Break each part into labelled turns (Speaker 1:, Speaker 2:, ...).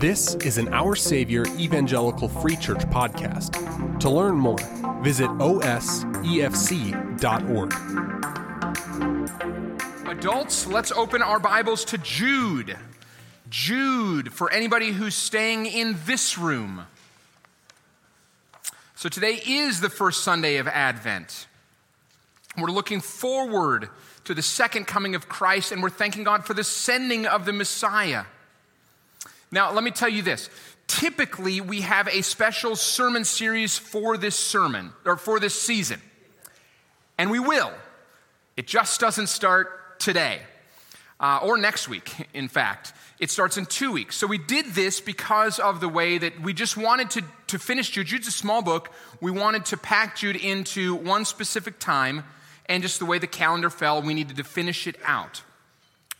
Speaker 1: This is an Our Savior Evangelical Free Church podcast. To learn more, visit osefc.org.
Speaker 2: Adults, let's open our Bibles to Jude. Jude, for anybody who's staying in this room. So today is the first Sunday of Advent. We're looking forward to the second coming of Christ, and we're thanking God for the sending of the Messiah. Now, let me tell you this. Typically, we have a special sermon series for this sermon, or for this season. And we will. It just doesn't start today, uh, or next week, in fact. It starts in two weeks. So we did this because of the way that we just wanted to, to finish Jude. Jude's a small book. We wanted to pack Jude into one specific time, and just the way the calendar fell, we needed to finish it out.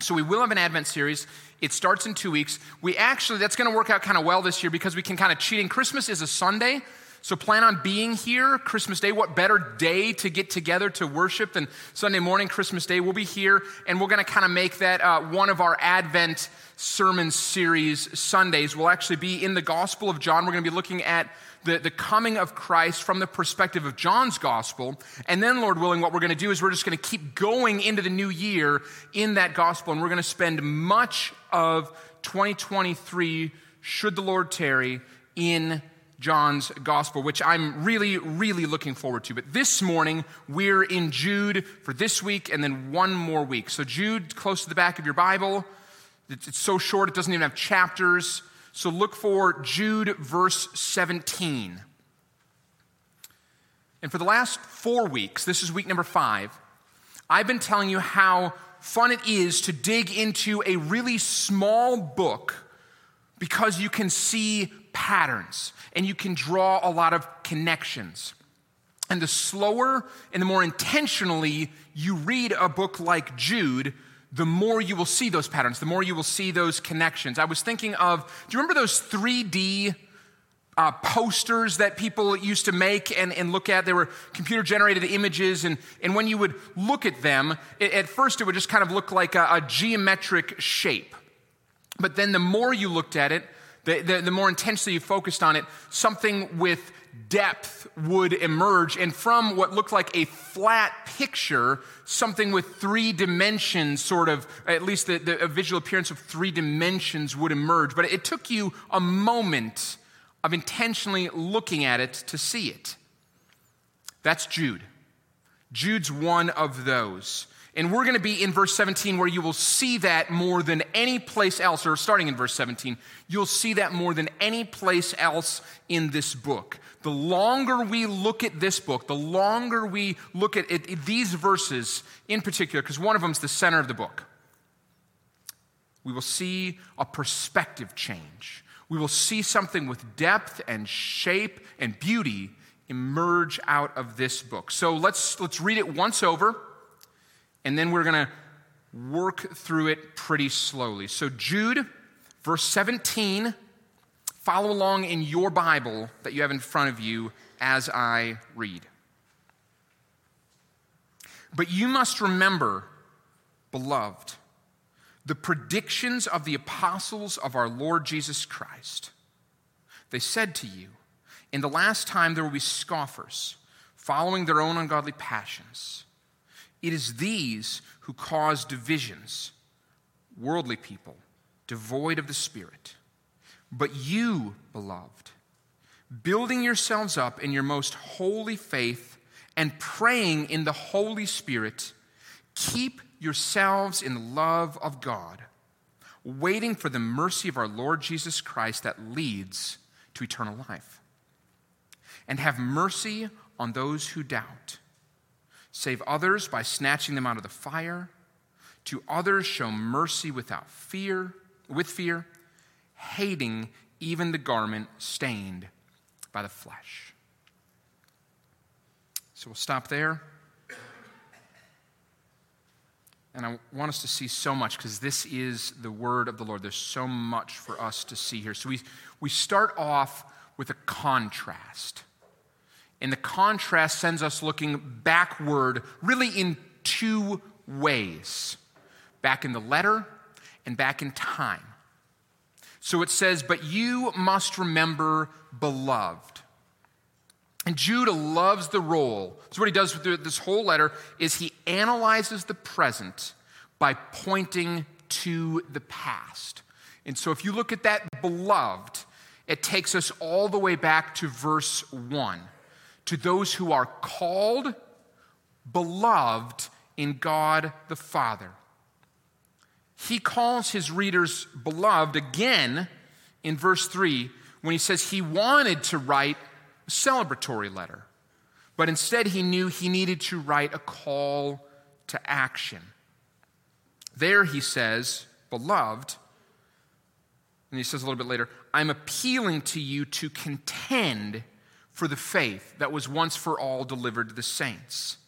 Speaker 2: So we will have an Advent series. It starts in two weeks. We actually, that's going to work out kind of well this year because we can kind of cheat in. Christmas is a Sunday. So plan on being here Christmas Day. What better day to get together to worship than Sunday morning, Christmas Day? We'll be here and we're going to kind of make that uh, one of our Advent sermon series Sundays. We'll actually be in the Gospel of John. We're going to be looking at the, the coming of Christ from the perspective of John's gospel. And then, Lord willing, what we're going to do is we're just going to keep going into the new year in that gospel. And we're going to spend much of 2023, should the Lord tarry, in John's gospel, which I'm really, really looking forward to. But this morning, we're in Jude for this week and then one more week. So, Jude, close to the back of your Bible. It's so short, it doesn't even have chapters. So, look for Jude, verse 17. And for the last four weeks, this is week number five, I've been telling you how fun it is to dig into a really small book because you can see patterns and you can draw a lot of connections. And the slower and the more intentionally you read a book like Jude, the more you will see those patterns, the more you will see those connections. I was thinking of, do you remember those 3D uh, posters that people used to make and, and look at? They were computer generated images, and, and when you would look at them, it, at first it would just kind of look like a, a geometric shape. But then the more you looked at it, the, the, the more intensely you focused on it, something with depth would emerge. And from what looked like a flat picture, something with three dimensions, sort of, at least the, the visual appearance of three dimensions would emerge. But it took you a moment of intentionally looking at it to see it. That's Jude. Jude's one of those. And we're going to be in verse 17 where you will see that more than any place else, or starting in verse 17, you'll see that more than any place else in this book. The longer we look at this book, the longer we look at it, these verses in particular, because one of them is the center of the book, we will see a perspective change. We will see something with depth and shape and beauty emerge out of this book. So let's, let's read it once over and then we're going to work through it pretty slowly. So, Jude, verse 17, follow along in your Bible that you have in front of you as I read. But you must remember, beloved, the predictions of the apostles of our Lord Jesus Christ. They said to you, In the last time there will be scoffers, following their own ungodly passions it is these who cause divisions, worldly people, devoid of the Spirit. But you, beloved, building yourselves up in your most holy faith and praying in the Holy Spirit, keep yourselves in the love of God, waiting for the mercy of our Lord Jesus Christ that leads to eternal life. And have mercy on those who doubt Save others by snatching them out of the fire. To others show mercy without fear, with fear, hating even the garment stained by the flesh. So we'll stop there. And I want us to see so much because this is the word of the Lord. There's so much for us to see here. So we, we start off with a contrast. And the contrast sends us looking backward, really in two ways back in the letter and back in time. So it says, But you must remember, beloved. And Jude loves the role. So what he does with this whole letter is he analyzes the present by pointing to the past. And so if you look at that beloved, it takes us all the way back to verse 1 to those who are called, beloved in God the Father. He calls his readers beloved again in verse 3 when he says he wanted to write a celebratory letter, but instead he knew he needed to write a call to action. There he says, Beloved, and he says a little bit later, I'm appealing to you to contend for the faith that was once for all delivered to the saints.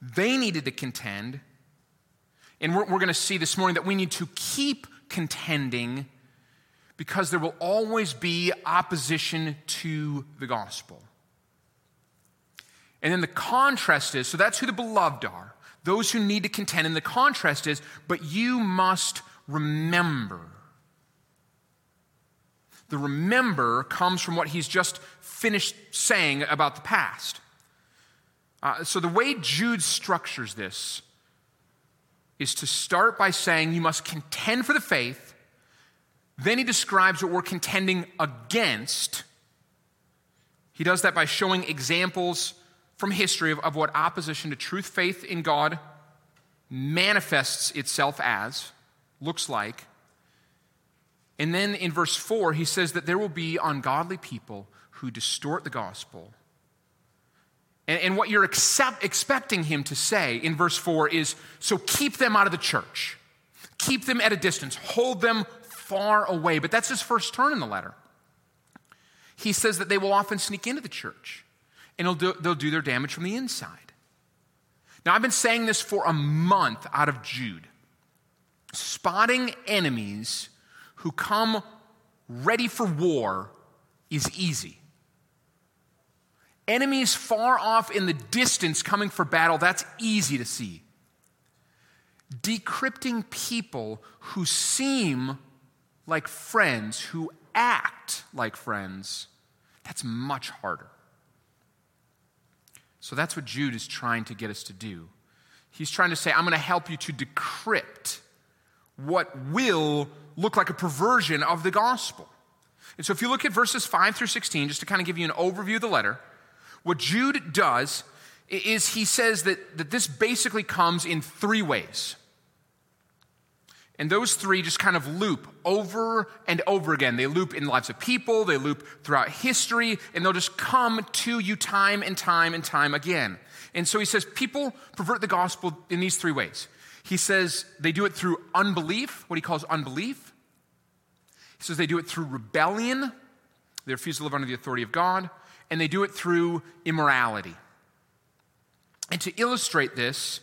Speaker 2: They needed to contend. And we're, we're going to see this morning that we need to keep contending because there will always be opposition to the gospel. And then the contrast is so that's who the beloved are, those who need to contend. And the contrast is, but you must remember. The remember comes from what he's just finished saying about the past. Uh, so, the way Jude structures this is to start by saying you must contend for the faith. Then he describes what we're contending against. He does that by showing examples from history of, of what opposition to truth, faith in God manifests itself as, looks like. And then in verse 4, he says that there will be ungodly people who distort the gospel and, and what you're accept, expecting him to say in verse 4 is so keep them out of the church, keep them at a distance, hold them far away. But that's his first turn in the letter. He says that they will often sneak into the church and do, they'll do their damage from the inside. Now, I've been saying this for a month out of Jude. Spotting enemies who come ready for war is easy. Enemies far off in the distance coming for battle, that's easy to see. Decrypting people who seem like friends, who act like friends, that's much harder. So that's what Jude is trying to get us to do. He's trying to say, I'm going to help you to decrypt what will look like a perversion of the gospel. And so if you look at verses 5 through 16, just to kind of give you an overview of the letter, what Jude does is he says that, that this basically comes in three ways. And those three just kind of loop over and over again. They loop in the lives of people, they loop throughout history, and they'll just come to you time and time and time again. And so he says people pervert the gospel in these three ways. He says they do it through unbelief, what he calls unbelief. He says they do it through rebellion, they refuse to live under the authority of God and they do it through immorality. And to illustrate this,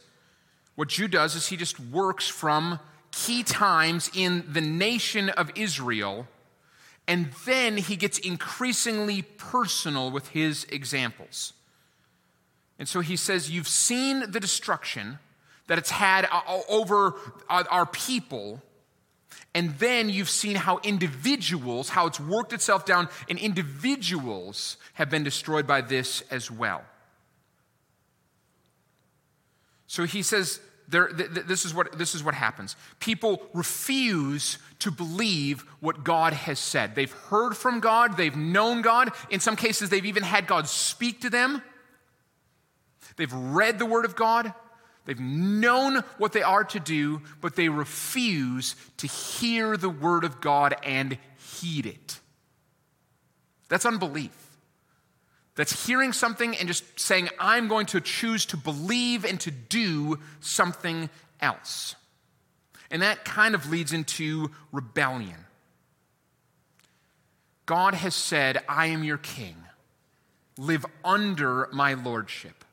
Speaker 2: what Jude does is he just works from key times in the nation of Israel, and then he gets increasingly personal with his examples. And so he says, You've seen the destruction that it's had over our people and then you've seen how individuals, how it's worked itself down, and individuals have been destroyed by this as well. So he says, there, th- this, is what, this is what happens. People refuse to believe what God has said. They've heard from God, they've known God. In some cases, they've even had God speak to them. They've read the Word of God, They've known what they are to do, but they refuse to hear the word of God and heed it. That's unbelief. That's hearing something and just saying, I'm going to choose to believe and to do something else. And that kind of leads into rebellion. God has said, I am your king. Live under my lordship.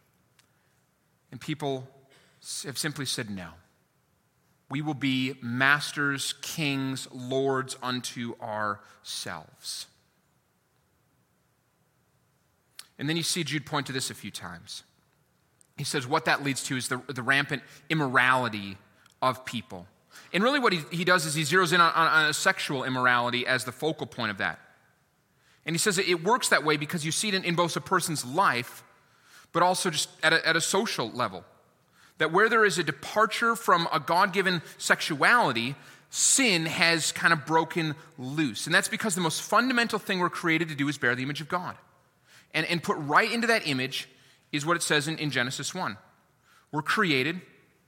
Speaker 2: And people have simply said no. We will be masters, kings, lords unto ourselves. And then you see Jude point to this a few times. He says what that leads to is the, the rampant immorality of people. And really, what he, he does is he zeroes in on, on, on sexual immorality as the focal point of that. And he says it works that way because you see it in, in both a person's life, but also just at a, at a social level. That where there is a departure from a God given sexuality, sin has kind of broken loose. And that's because the most fundamental thing we're created to do is bear the image of God. And, and put right into that image is what it says in, in Genesis 1. We're created,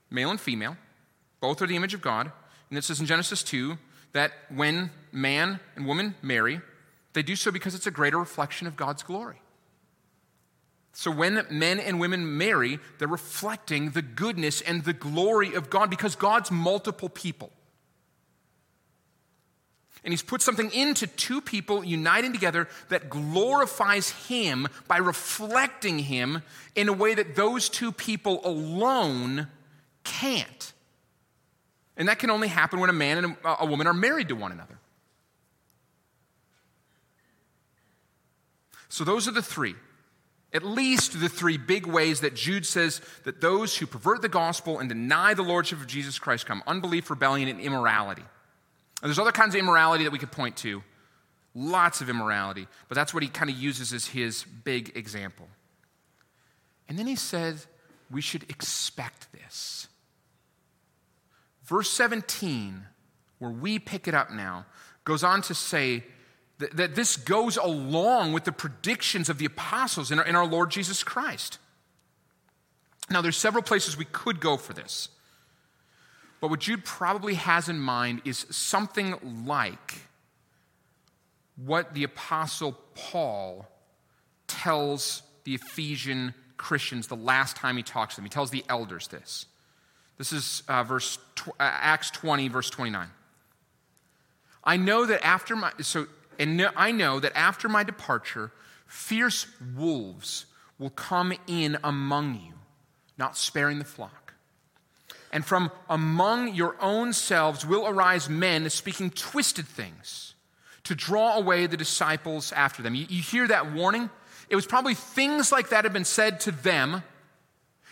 Speaker 2: male and female, both are the image of God. And it says in Genesis 2 that when man and woman marry, they do so because it's a greater reflection of God's glory. So when men and women marry, they're reflecting the goodness and the glory of God because God's multiple people. And he's put something into two people uniting together that glorifies him by reflecting him in a way that those two people alone can't. And that can only happen when a man and a woman are married to one another. So, those are the three, at least the three big ways that Jude says that those who pervert the gospel and deny the lordship of Jesus Christ come unbelief, rebellion, and immorality. And there's other kinds of immorality that we could point to, lots of immorality, but that's what he kind of uses as his big example. And then he says we should expect this. Verse 17, where we pick it up now, goes on to say that, that this goes along with the predictions of the apostles in our, in our Lord Jesus Christ. Now, there's several places we could go for this. But what Jude probably has in mind is something like what the Apostle Paul tells the Ephesian Christians the last time he talks to them. He tells the elders this. This is uh, verse tw- uh, Acts 20, verse 29. I know that after my so and I know that after my departure, fierce wolves will come in among you, not sparing the flock. And from among your own selves will arise men speaking twisted things to draw away the disciples after them. You, you hear that warning? It was probably things like that had been said to them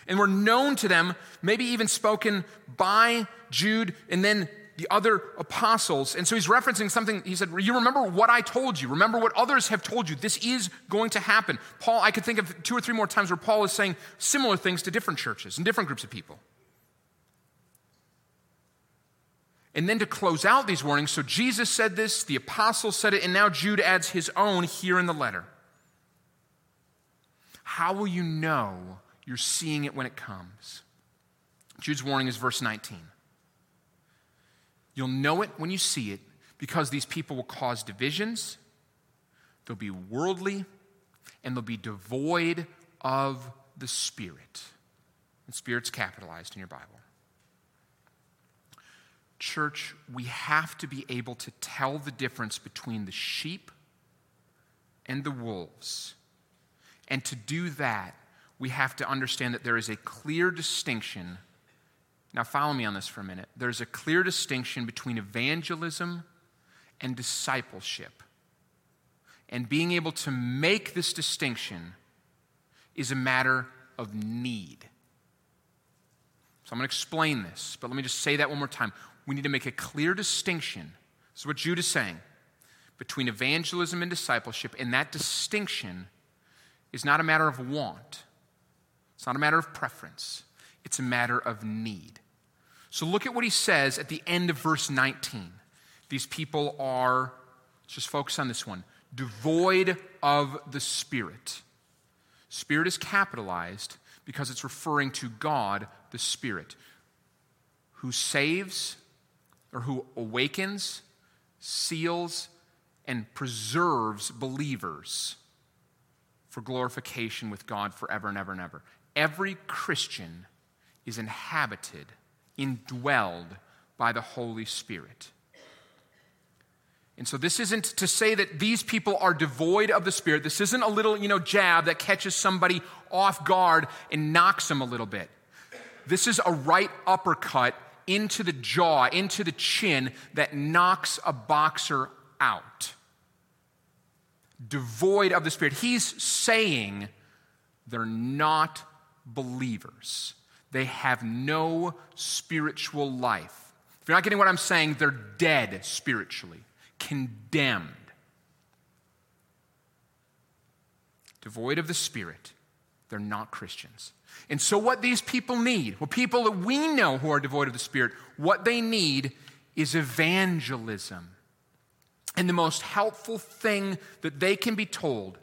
Speaker 2: and were known to them, maybe even spoken by Jude and then the other apostles. And so he's referencing something. He said, You remember what I told you. Remember what others have told you. This is going to happen. Paul, I could think of two or three more times where Paul is saying similar things to different churches and different groups of people. And then to close out these warnings, so Jesus said this, the apostles said it, and now Jude adds his own here in the letter. How will you know you're seeing it when it comes? Jude's warning is verse 19. You'll know it when you see it because these people will cause divisions, they'll be worldly, and they'll be devoid of the Spirit. And Spirit's capitalized in your Bible. Church, we have to be able to tell the difference between the sheep and the wolves. And to do that, we have to understand that there is a clear distinction now, follow me on this for a minute. There's a clear distinction between evangelism and discipleship. And being able to make this distinction is a matter of need. So I'm going to explain this, but let me just say that one more time. We need to make a clear distinction. This is what Jude is saying between evangelism and discipleship, and that distinction is not a matter of want, it's not a matter of preference, it's a matter of need. So look at what he says at the end of verse 19. These people are, let's just focus on this one, devoid of the Spirit. Spirit is capitalized because it's referring to God, the Spirit, who saves or who awakens, seals, and preserves believers for glorification with God forever and ever and ever. Every Christian is inhabited indwelled by the Holy Spirit. And so this isn't to say that these people are devoid of the Spirit. This isn't a little, you know, jab that catches somebody off guard and knocks them a little bit. This is a right uppercut into the jaw, into the chin that knocks a boxer out. Devoid of the Spirit. He's saying they're not believers. They have no spiritual life. If you're not getting what I'm saying, they're dead spiritually, condemned. Devoid of the Spirit, they're not Christians. And so, what these people need, what people that we know who are devoid of the Spirit, what they need is evangelism. And the most helpful thing that they can be told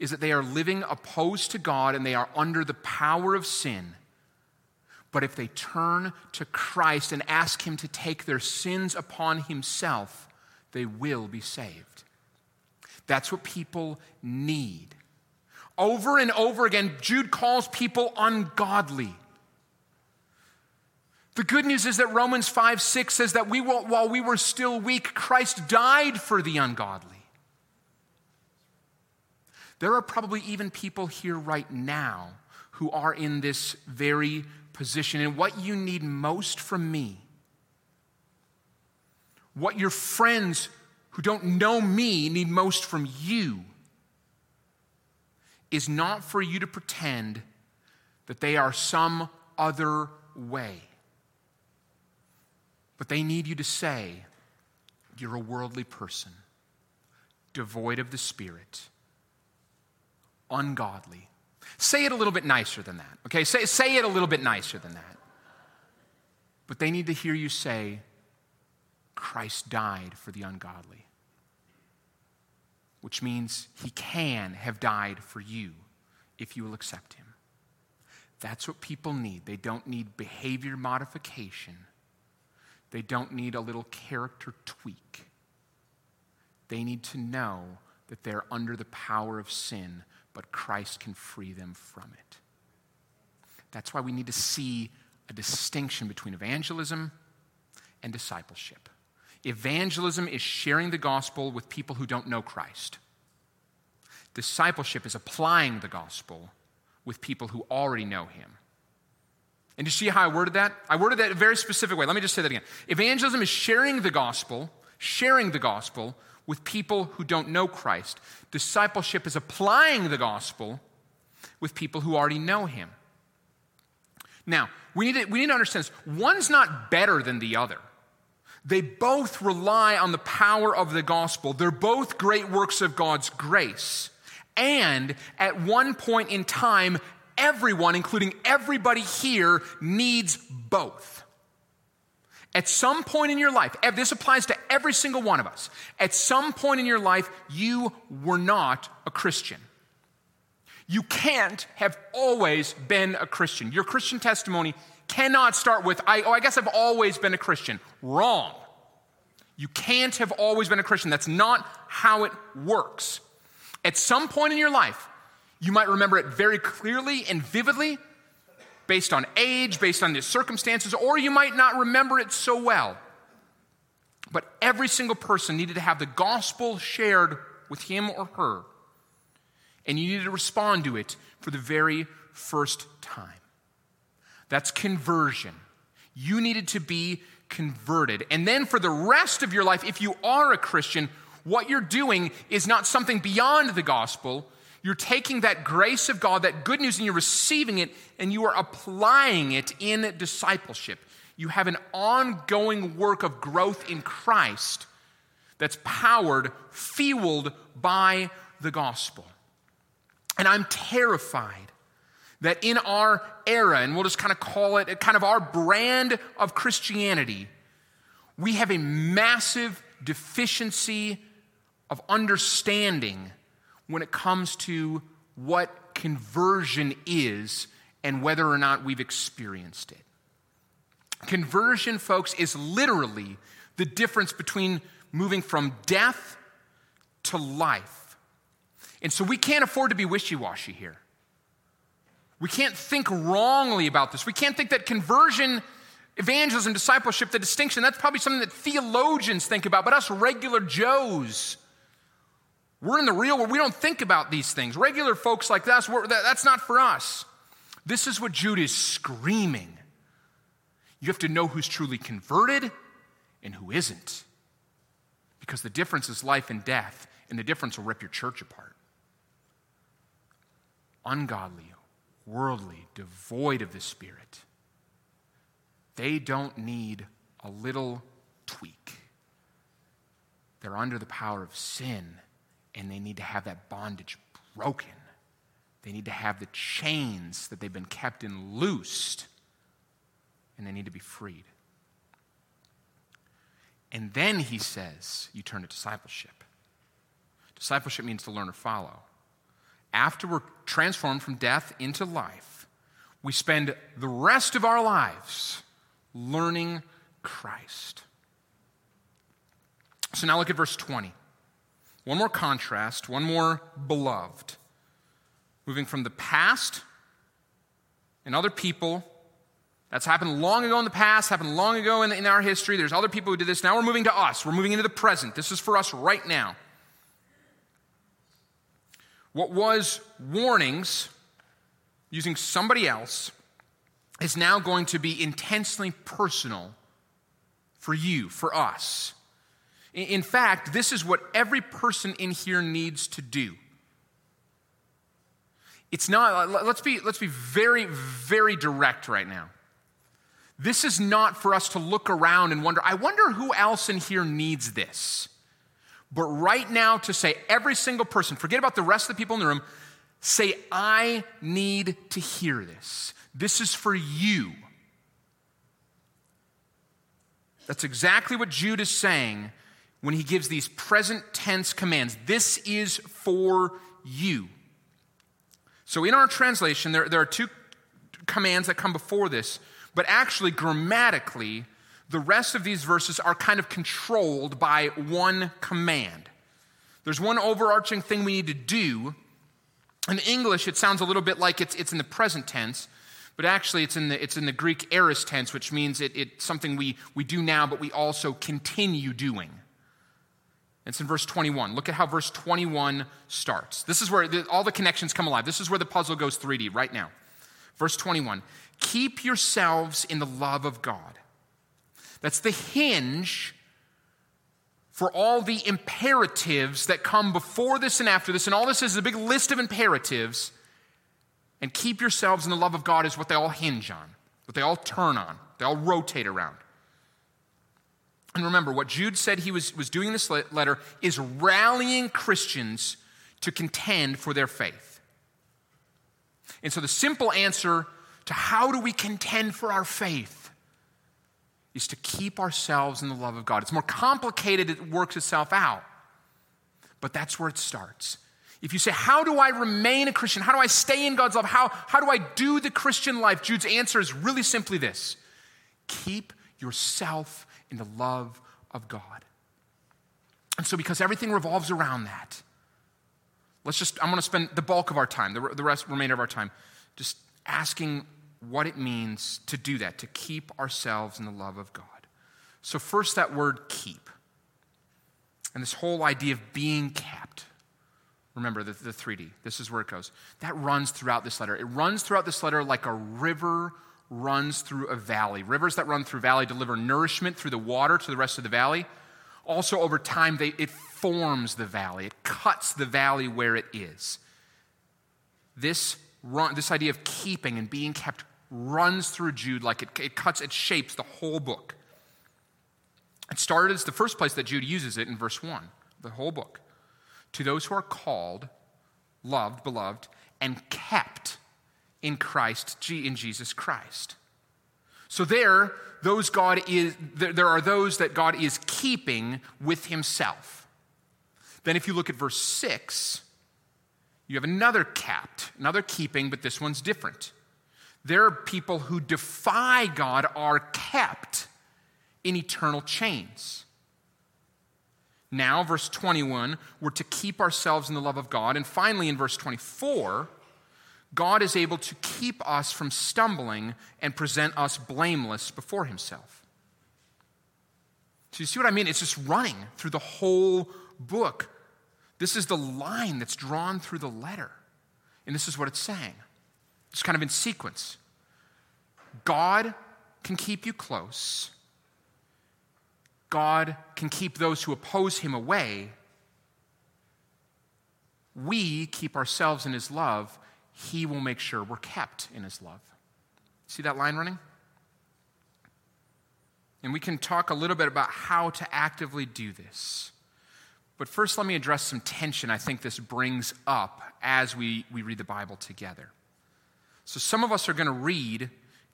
Speaker 2: is that they are living opposed to God and they are under the power of sin. But if they turn to Christ and ask Him to take their sins upon Himself, they will be saved. That's what people need. Over and over again, Jude calls people ungodly. The good news is that Romans 5 6 says that we, while we were still weak, Christ died for the ungodly. There are probably even people here right now who are in this very position. And what you need most from me, what your friends who don't know me need most from you, is not for you to pretend that they are some other way. But they need you to say, You're a worldly person, devoid of the Spirit, ungodly. Say it a little bit nicer than that, okay? Say, say it a little bit nicer than that. But they need to hear you say, Christ died for the ungodly which means he can have died for you if you will accept him. That's what people need. They don't need behavior modification, they don't need a little character tweak. They need to know that they're under the power of sin, but Christ can free them from it. That's why we need to see a distinction between evangelism and discipleship. Evangelism is sharing the gospel with people who don't know Christ. Discipleship is applying the gospel with people who already know him. And you see how I worded that? I worded that a very specific way. Let me just say that again. Evangelism is sharing the gospel, sharing the gospel with people who don't know Christ. Discipleship is applying the gospel with people who already know him. Now, we need to, we need to understand this. One's not better than the other. They both rely on the power of the gospel. They're both great works of God's grace. And at one point in time, everyone, including everybody here, needs both. At some point in your life, this applies to every single one of us. At some point in your life, you were not a Christian. You can't have always been a Christian. Your Christian testimony cannot start with, I, oh, I guess I've always been a Christian. Wrong. You can't have always been a Christian. That's not how it works. At some point in your life, you might remember it very clearly and vividly based on age, based on the circumstances, or you might not remember it so well. But every single person needed to have the gospel shared with him or her, and you needed to respond to it for the very first time. That's conversion. You needed to be converted. And then for the rest of your life, if you are a Christian, what you're doing is not something beyond the gospel. You're taking that grace of God, that good news, and you're receiving it, and you are applying it in discipleship. You have an ongoing work of growth in Christ that's powered, fueled by the gospel. And I'm terrified that in our era, and we'll just kind of call it kind of our brand of Christianity, we have a massive deficiency of understanding when it comes to what conversion is and whether or not we've experienced it. Conversion, folks, is literally the difference between moving from death to life. And so we can't afford to be wishy washy here. We can't think wrongly about this. We can't think that conversion, evangelism, discipleship, the distinction, that's probably something that theologians think about, but us regular Joes, we're in the real world. We don't think about these things. Regular folks like us, that's not for us. This is what Jude is screaming. You have to know who's truly converted and who isn't. Because the difference is life and death, and the difference will rip your church apart. Ungodly, worldly, devoid of the Spirit. they don't need a little tweak. They're under the power of sin, and they need to have that bondage broken. They need to have the chains that they've been kept in loosed, and they need to be freed. And then he says, you turn to discipleship. Discipleship means to learn or follow. After we're transformed from death into life, we spend the rest of our lives learning Christ. So now look at verse 20. One more contrast, one more beloved. Moving from the past and other people. That's happened long ago in the past, happened long ago in, in our history. There's other people who did this. Now we're moving to us. We're moving into the present. This is for us right now. What was warnings using somebody else is now going to be intensely personal for you, for us. In fact, this is what every person in here needs to do. It's not, let's be, let's be very, very direct right now. This is not for us to look around and wonder, I wonder who else in here needs this. But right now, to say every single person, forget about the rest of the people in the room, say, I need to hear this. This is for you. That's exactly what Jude is saying when he gives these present tense commands. This is for you. So, in our translation, there, there are two commands that come before this, but actually, grammatically, the rest of these verses are kind of controlled by one command. There's one overarching thing we need to do. In English, it sounds a little bit like it's, it's in the present tense, but actually it's in the, it's in the Greek aorist tense, which means it, it's something we, we do now, but we also continue doing. It's in verse 21. Look at how verse 21 starts. This is where the, all the connections come alive. This is where the puzzle goes 3D right now. Verse 21 Keep yourselves in the love of God that's the hinge for all the imperatives that come before this and after this. And all this is a big list of imperatives. And keep yourselves in the love of God is what they all hinge on, what they all turn on, they all rotate around. And remember, what Jude said he was, was doing in this letter is rallying Christians to contend for their faith. And so the simple answer to how do we contend for our faith is to keep ourselves in the love of God. It's more complicated, it works itself out. But that's where it starts. If you say, How do I remain a Christian? How do I stay in God's love? How, how do I do the Christian life? Jude's answer is really simply this keep yourself in the love of God. And so, because everything revolves around that, let's just, I'm going to spend the bulk of our time, the, the rest, remainder of our time, just asking what it means to do that, to keep ourselves in the love of God. So, first, that word keep. And this whole idea of being kept. Remember the, the 3D. This is where it goes. That runs throughout this letter. It runs throughout this letter like a river runs through a valley. Rivers that run through valley deliver nourishment through the water to the rest of the valley. Also, over time, they, it forms the valley, it cuts the valley where it is. This, run, this idea of keeping and being kept runs through Jude like it, it cuts, it shapes the whole book. It started as the first place that Jude uses it in verse 1, the whole book. To those who are called, loved, beloved, and kept in Christ, G in Jesus Christ. So there, those God is, there are those that God is keeping with himself. Then if you look at verse 6, you have another kept, another keeping, but this one's different. There are people who defy God are kept in eternal chains. Now, verse 21, we're to keep ourselves in the love of God. And finally, in verse 24, God is able to keep us from stumbling and present us blameless before Himself. So, you see what I mean? It's just running through the whole book. This is the line that's drawn through the letter. And this is what it's saying. It's kind of in sequence. God can keep you close. God can keep those who oppose him away. We keep ourselves in his love. He will make sure we're kept in his love. See that line running? And we can talk a little bit about how to actively do this. But first, let me address some tension I think this brings up as we, we read the Bible together. So, some of us are going to read,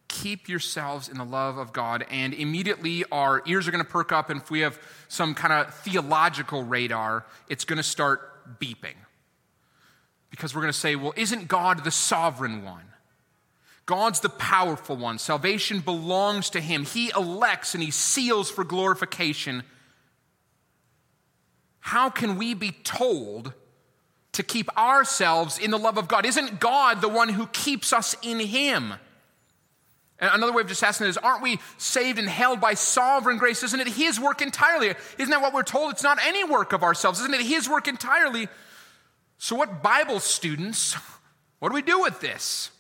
Speaker 2: Keep yourselves in the love of God, and immediately our ears are going to perk up. And if we have some kind of theological radar, it's going to start beeping. Because we're going to say, Well, isn't God the sovereign one? God's the powerful one. Salvation belongs to Him. He elects and He seals for glorification. How can we be told to keep ourselves in the love of God? Isn't God the one who keeps us in Him? And another way of just asking is, aren't we saved and held by sovereign grace? Isn't it His work entirely? Isn't that what we're told? It's not any work of ourselves. Isn't it His work entirely? So, what Bible students, what do we do with this?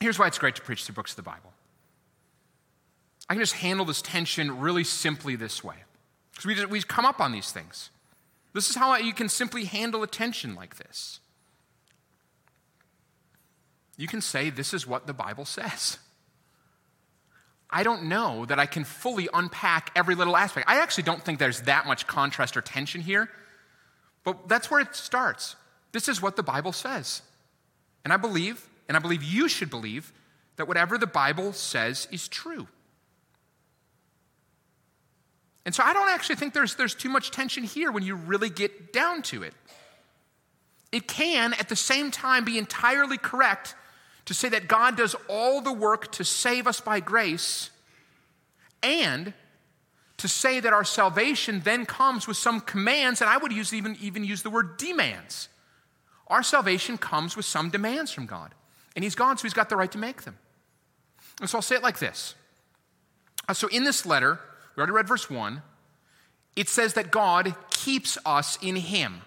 Speaker 2: Here's why it's great to preach through books of the Bible. I can just handle this tension really simply this way. Because we, we come up on these things. This is how you can simply handle a tension like this. You can say, This is what the Bible says. I don't know that I can fully unpack every little aspect. I actually don't think there's that much contrast or tension here, but that's where it starts. This is what the Bible says. And I believe and I believe you should believe that whatever the Bible says is true. And so I don't actually think there's, there's too much tension here when you really get down to it. It can, at the same time, be entirely correct to say that God does all the work to save us by grace and to say that our salvation then comes with some commands, and I would use even, even use the word demands. Our salvation comes with some demands from God. And he's gone, so he's got the right to make them. And so I'll say it like this. Uh, so in this letter, we already read verse 1, it says that God keeps us in him.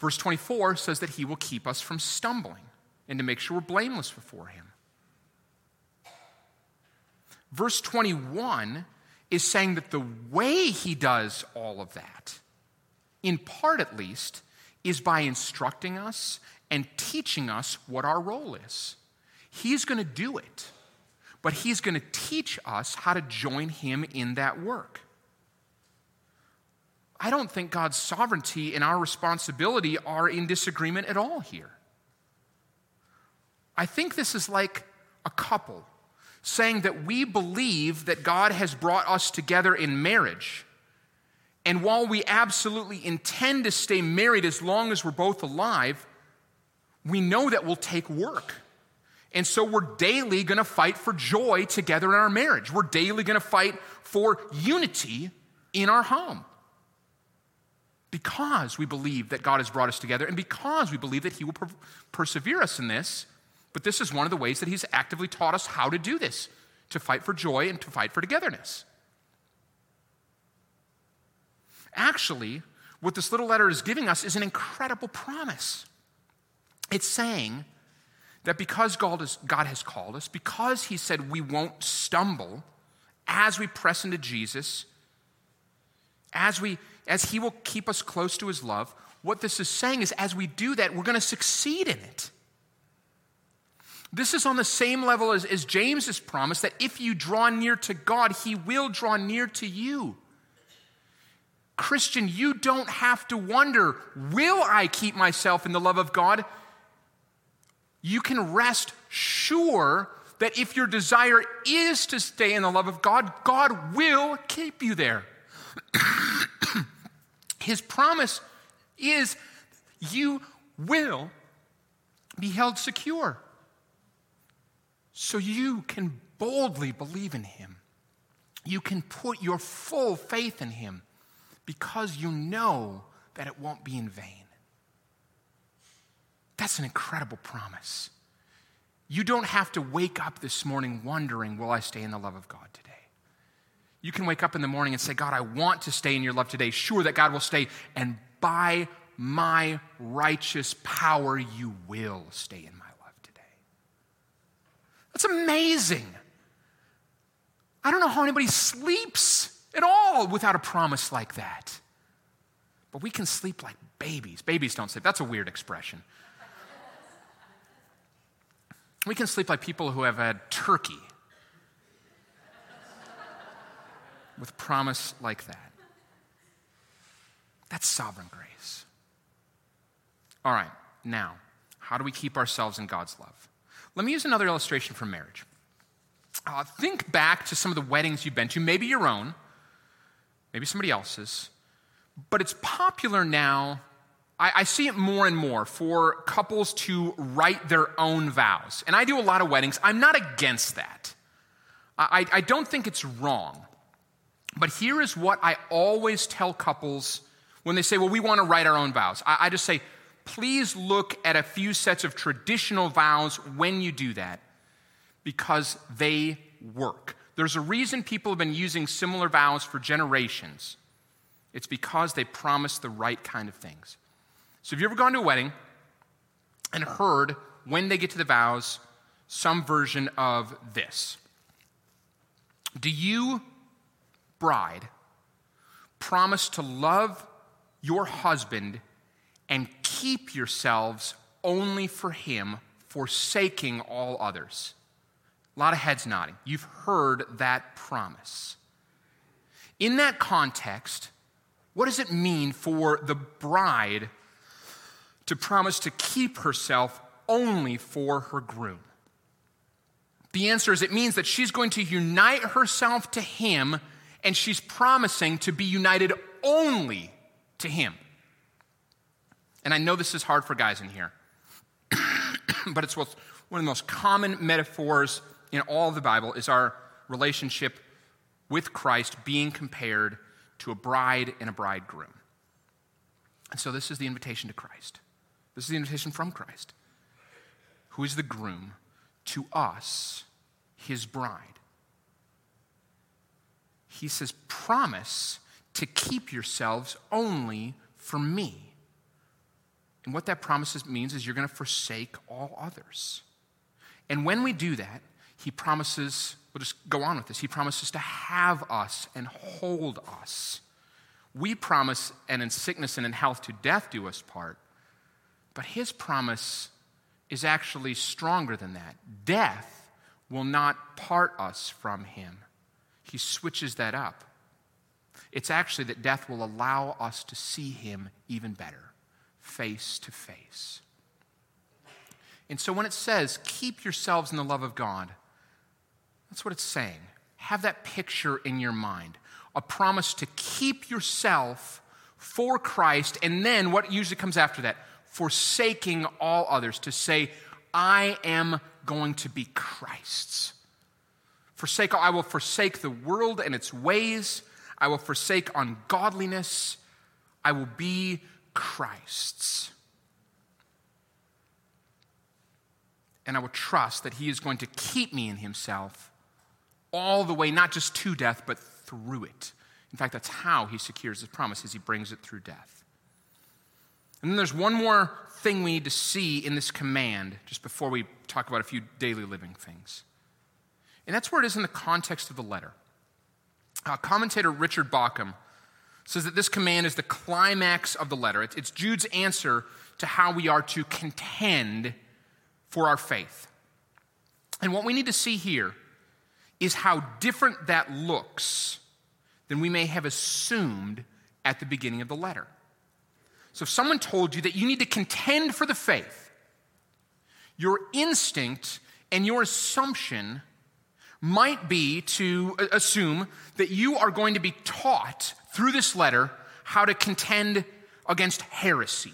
Speaker 2: Verse 24 says that he will keep us from stumbling and to make sure we're blameless before him. Verse 21 is saying that the way he does all of that, in part at least, is by instructing us and teaching us what our role is. He's going to do it, but He's going to teach us how to join Him in that work. I don't think God's sovereignty and our responsibility are in disagreement at all here. I think this is like a couple saying that we believe that God has brought us together in marriage. And while we absolutely intend to stay married as long as we're both alive, we know that will take work. And so we're daily going to fight for joy together in our marriage. We're daily going to fight for unity in our home. Because we believe that God has brought us together and because we believe that He will per- persevere us in this. But this is one of the ways that He's actively taught us how to do this to fight for joy and to fight for togetherness. Actually, what this little letter is giving us is an incredible promise. It's saying that because God, is, God has called us, because He said we won't stumble as we press into Jesus, as, we, as He will keep us close to His love, what this is saying is as we do that, we're going to succeed in it. This is on the same level as, as James's promise that if you draw near to God, He will draw near to you. Christian, you don't have to wonder, will I keep myself in the love of God? you can rest sure that if your desire is to stay in the love of God, God will keep you there. His promise is you will be held secure. So you can boldly believe in Him. You can put your full faith in Him because you know that it won't be in vain. That's an incredible promise. You don't have to wake up this morning wondering, will I stay in the love of God today? You can wake up in the morning and say, God, I want to stay in your love today. Sure that God will stay. And by my righteous power, you will stay in. That's amazing. I don't know how anybody sleeps at all without a promise like that. But we can sleep like babies. Babies don't sleep. That's a weird expression. We can sleep like people who have had turkey. with promise like that. That's sovereign grace. All right, now, how do we keep ourselves in God's love? Let me use another illustration from marriage. Uh, think back to some of the weddings you've been to, maybe your own, maybe somebody else's, but it's popular now. I, I see it more and more for couples to write their own vows. And I do a lot of weddings. I'm not against that. I, I don't think it's wrong. But here is what I always tell couples when they say, well, we want to write our own vows. I, I just say, please look at a few sets of traditional vows when you do that because they work. There's a reason people have been using similar vows for generations. It's because they promise the right kind of things. So, have you ever gone to a wedding and heard when they get to the vows some version of this? Do you, bride, promise to love your husband and keep yourselves only for him, forsaking all others? A lot of heads nodding. You've heard that promise. In that context, what does it mean for the bride to promise to keep herself only for her groom? The answer is it means that she's going to unite herself to him and she's promising to be united only to him. And I know this is hard for guys in here, but it's one of the most common metaphors in all of the Bible is our relationship with Christ being compared to a bride and a bridegroom. And so this is the invitation to Christ. This is the invitation from Christ, who is the groom to us, his bride. He says, Promise to keep yourselves only for me. And what that promise means is you're going to forsake all others. And when we do that, he promises, we'll just go on with this, he promises to have us and hold us. We promise, and in sickness and in health to death do us part. But his promise is actually stronger than that. Death will not part us from him. He switches that up. It's actually that death will allow us to see him even better, face to face. And so when it says, keep yourselves in the love of God, that's what it's saying. Have that picture in your mind a promise to keep yourself for Christ, and then what usually comes after that? Forsaking all others, to say, I am going to be Christ's. Forsake, I will forsake the world and its ways. I will forsake ungodliness. I will be Christ's. And I will trust that He is going to keep me in Himself all the way, not just to death, but through it. In fact, that's how he secures his promise, as he brings it through death. And then there's one more thing we need to see in this command, just before we talk about a few daily living things. And that's where it is in the context of the letter. Uh, commentator Richard Bauckham says that this command is the climax of the letter. It's, Jude's answer to how we are to contend for our faith. And what we need to see here is how different that looks than we may have assumed at the beginning of the letter. So, if someone told you that you need to contend for the faith, your instinct and your assumption might be to assume that you are going to be taught through this letter how to contend against heresy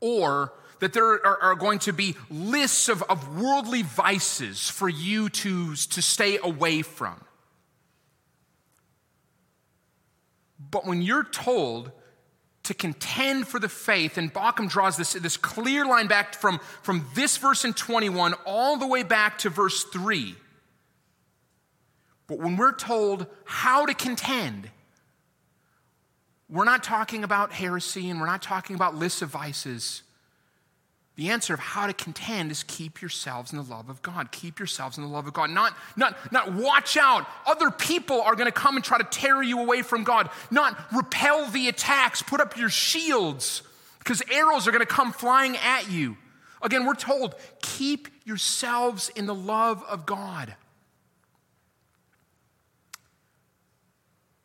Speaker 2: or that there are, are, going to be lists of, of worldly vices for you to, to stay away from. But when you're told to contend for the faith, and Bauckham draws this, this clear line back from, from this verse in 21 all the way back to verse 3. But when we're told how to contend, we're not talking about heresy and we're not talking about lists of vices. The answer of how to contend is keep yourselves in the love of God. Keep yourselves in the love of God. Not, not, not watch out. Other people are going to come and try to tear you away from God. Not repel the attacks. Put up your shields because arrows are going to come flying at you. Again, we're told keep yourselves in the love of God.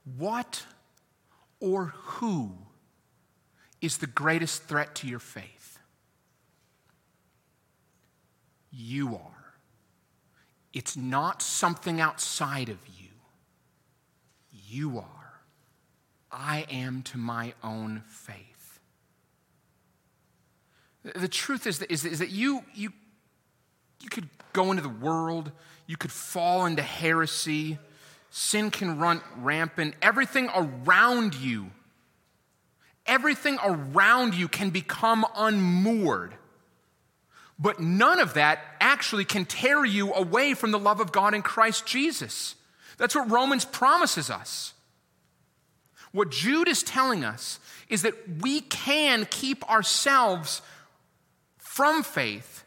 Speaker 2: What or who is the greatest threat to your faith? You are. It's not something outside of you. You are. I am to my own faith. The truth is that, is, is that you, you, you could go into the world, you could fall into heresy, sin can run rampant, everything around you, everything around you can become unmoored. But none of that actually can tear you away from the love of God in Christ Jesus. That's what Romans promises us. What Jude is telling us is that we can keep ourselves from faith,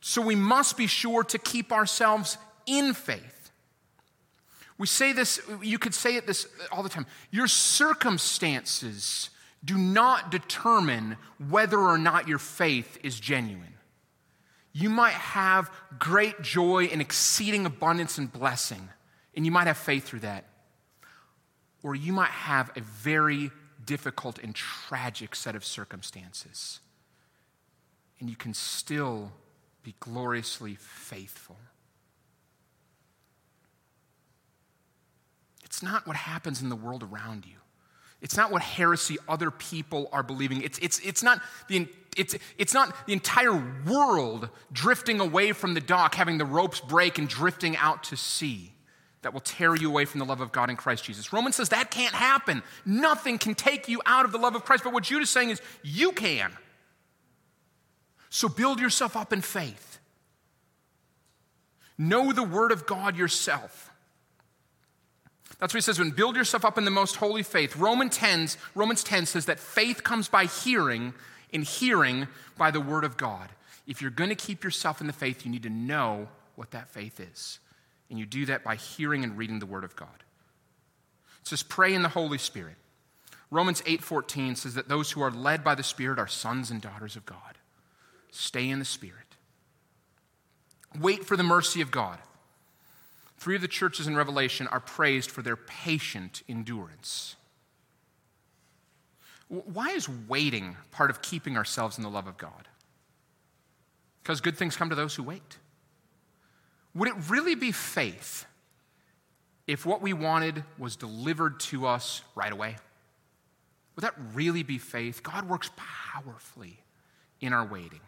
Speaker 2: so we must be sure to keep ourselves in faith. We say this, you could say it this all the time. Your circumstances do not determine whether or not your faith is genuine. You might have great joy and exceeding abundance and blessing, and you might have faith through that or you might have a very difficult and tragic set of circumstances. And you can still be gloriously faithful. It's not what happens in the world around you. It's not what heresy other people are believing. It's, it's, it's, not the, it's, it's not the entire world drifting away from the dock, having the ropes break and drifting out to sea that will tear you away from the love of God in Christ Jesus. Romans says that can't happen. Nothing can take you out of the love of Christ. But what Jude is saying is you can. So build yourself up in faith. Know the word of God yourself. That's what he says when build yourself up in the most holy faith. Romans 10, Romans 10 says that faith comes by hearing, and hearing by the word of God. If you're going to keep yourself in the faith, you need to know what that faith is. And you do that by hearing and reading the Word of God. It says, pray in the Holy Spirit. Romans 8:14 says that those who are led by the Spirit are sons and daughters of God. Stay in the Spirit. Wait for the mercy of God. Three of the churches in Revelation are praised for their patient endurance. Why is waiting part of keeping ourselves in the love of God? Because good things come to those who wait. Would it really be faith if what we wanted was delivered to us right away? Would that really be faith? God works powerfully in our waiting.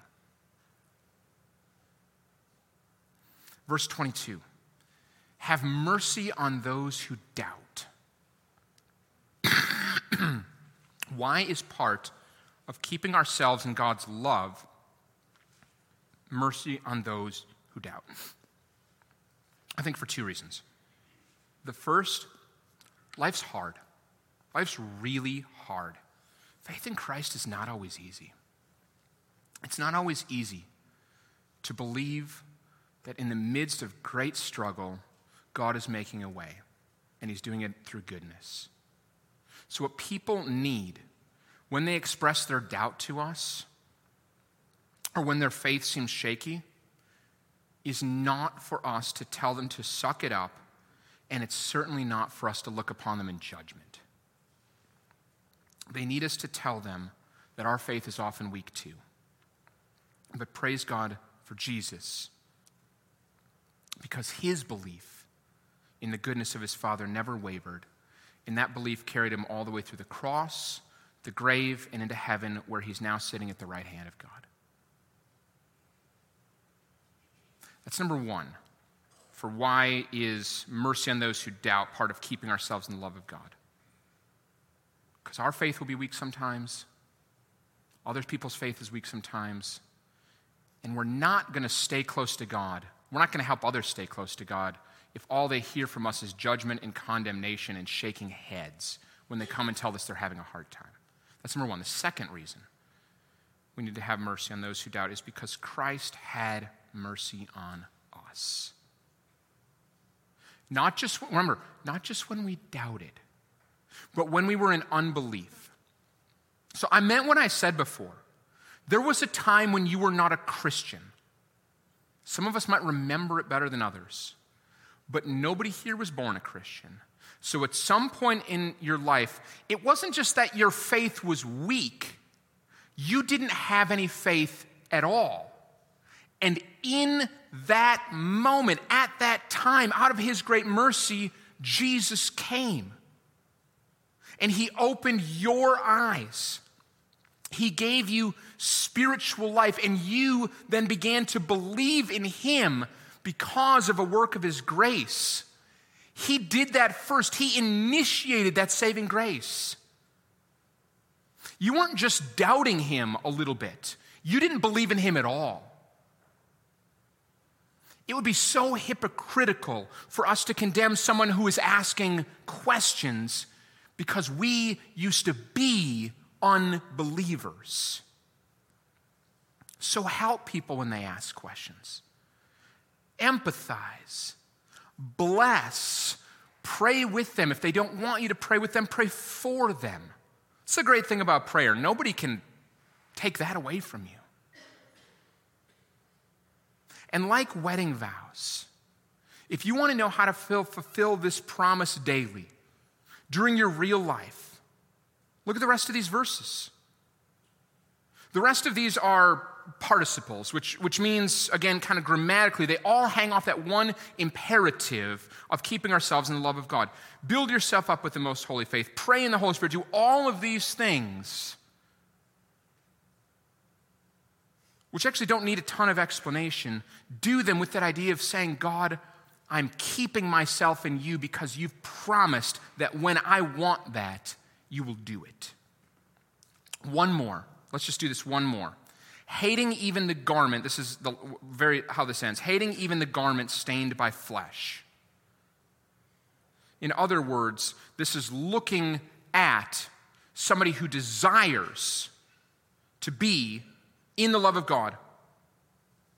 Speaker 2: Verse 22 Have mercy on those who doubt. Why is part of keeping ourselves in God's love mercy on those who doubt? I think for two reasons. The first, life's hard. Life's really hard. Faith in Christ is not always easy. It's not always easy to believe that in the midst of great struggle, God is making a way, and He's doing it through goodness. So, what people need when they express their doubt to us, or when their faith seems shaky, is not for us to tell them to suck it up, and it's certainly not for us to look upon them in judgment. They need us to tell them that our faith is often weak too. But praise God for Jesus, because his belief in the goodness of his Father never wavered, and that belief carried him all the way through the cross, the grave, and into heaven, where he's now sitting at the right hand of God. That's number one for why is mercy on those who doubt part of keeping ourselves in the love of God? Because our faith will be weak sometimes, other people's faith is weak sometimes, and we're not going to stay close to God. We're not going to help others stay close to God if all they hear from us is judgment and condemnation and shaking heads when they come and tell us they're having a hard time. That's number one. The second reason we need to have mercy on those who doubt is because Christ had mercy on us. Not just, remember, not just when we doubted, but when we were in unbelief. So I meant what I said before. There was a time when you were not a Christian. Some of us might remember it better than others, but nobody here was born a Christian. So at some point in your life, it wasn't just that your faith was weak, you didn't have any faith at all. And in that moment, at that time, out of his great mercy, Jesus came. And he opened your eyes. He gave you spiritual life, and you then began to believe in him because of a work of his grace. He did that first, he initiated that saving grace. You weren't just doubting him a little bit, you didn't believe in him at all. It would be so hypocritical for us to condemn someone who is asking questions because we used to be unbelievers. So help people when they ask questions. Empathize, bless, pray with them. If they don't want you to pray with them, pray for them. It's the great thing about prayer. Nobody can take that away from you. And like wedding vows, if you want to know how to fulfill this promise daily during your real life, look at the rest of these verses. The rest of these are participles, which, which means, again, kind of grammatically, they all hang off that one imperative of keeping ourselves in the love of God. Build yourself up with the most holy faith, pray in the Holy Spirit, do all of these things, which actually don't need a ton of explanation. Do them with that idea of saying, God, I'm keeping myself in you because you've promised that when I want that, you will do it. One more. Let's just do this one more hating even the garment, this is the very how this ends, hating even the garment stained by flesh. In other words, this is looking at somebody who desires to be in the love of God,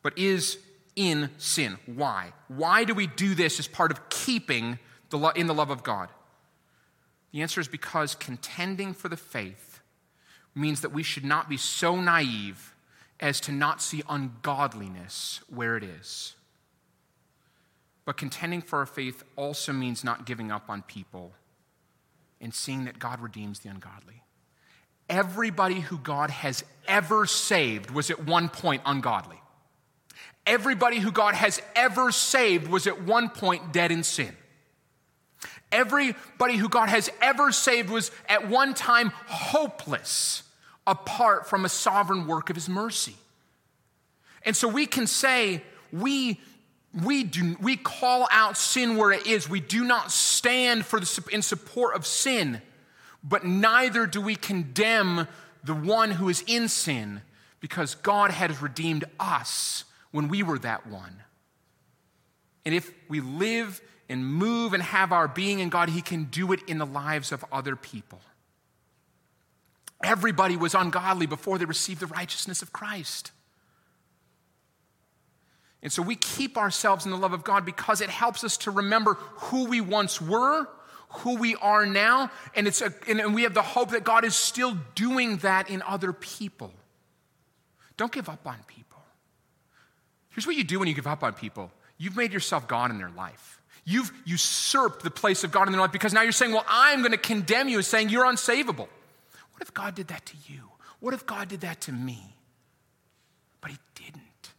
Speaker 2: but is in sin. Why? Why do we do this as part of keeping the lo- in the love of God? The answer is because contending for the faith means that we should not be so naive as to not see ungodliness where it is. But contending for our faith also means not giving up on people and seeing that God redeems the ungodly. Everybody who God has ever saved was at one point ungodly. Everybody who God has ever saved was at one point dead in sin. Everybody who God has ever saved was at one time hopeless apart from a sovereign work of his mercy. And so we can say, we, we, do, we call out sin where it is. We do not stand for the, in support of sin, but neither do we condemn the one who is in sin because God has redeemed us when we were that one. And if we live and move and have our being in God, He can do it in the lives of other people. Everybody was ungodly before they received the righteousness of Christ. And so we keep ourselves in the love of God because it helps us to remember who we once were, who we are now, and, it's a, and we have the hope that God is still doing that in other people. Don't give up on people. Here's what you do when you give up on people you've made yourself God in their life. You've usurped the place of God in their life because now you're saying, Well, I'm going to condemn you, as saying you're unsavable. What if God did that to you? What if God did that to me? But He didn't.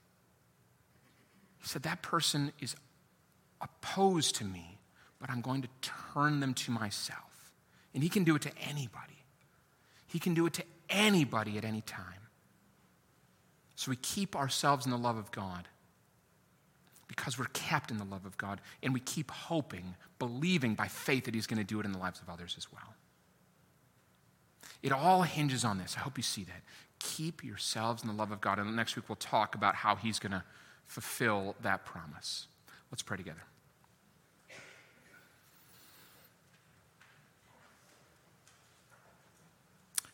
Speaker 2: He said, That person is opposed to me, but I'm going to turn them to myself. And He can do it to anybody. He can do it to anybody at any time. So we keep ourselves in the love of God because we're kept in the love of God, and we keep hoping, believing by faith that He's going to do it in the lives of others as well. It all hinges on this. I hope you see that. Keep yourselves in the love of God. And next week we'll talk about how He's going to fulfill that promise. Let's pray together.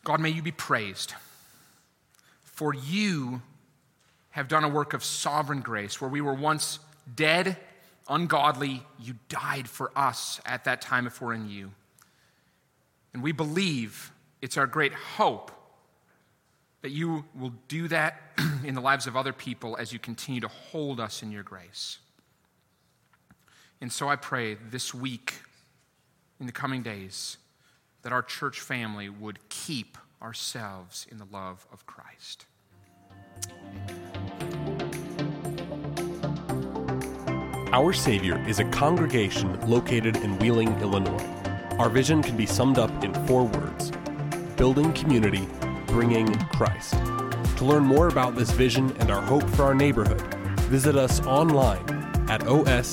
Speaker 2: God, may you be praised. For you have done a work of sovereign grace where we were once dead, ungodly. You died for us at that time if we're in you. And we believe it's our great hope that you will do that in the lives of other people as you continue to hold us in your grace. And so I pray this week in the coming days that our church family would keep ourselves in the love of Christ.
Speaker 1: Our Savior is a congregation located in Wheeling, Illinois. Our vision can be summed up in four words building community, bringing Christ. To learn more about this vision and our hope for our neighborhood, visit us online at osefc.org.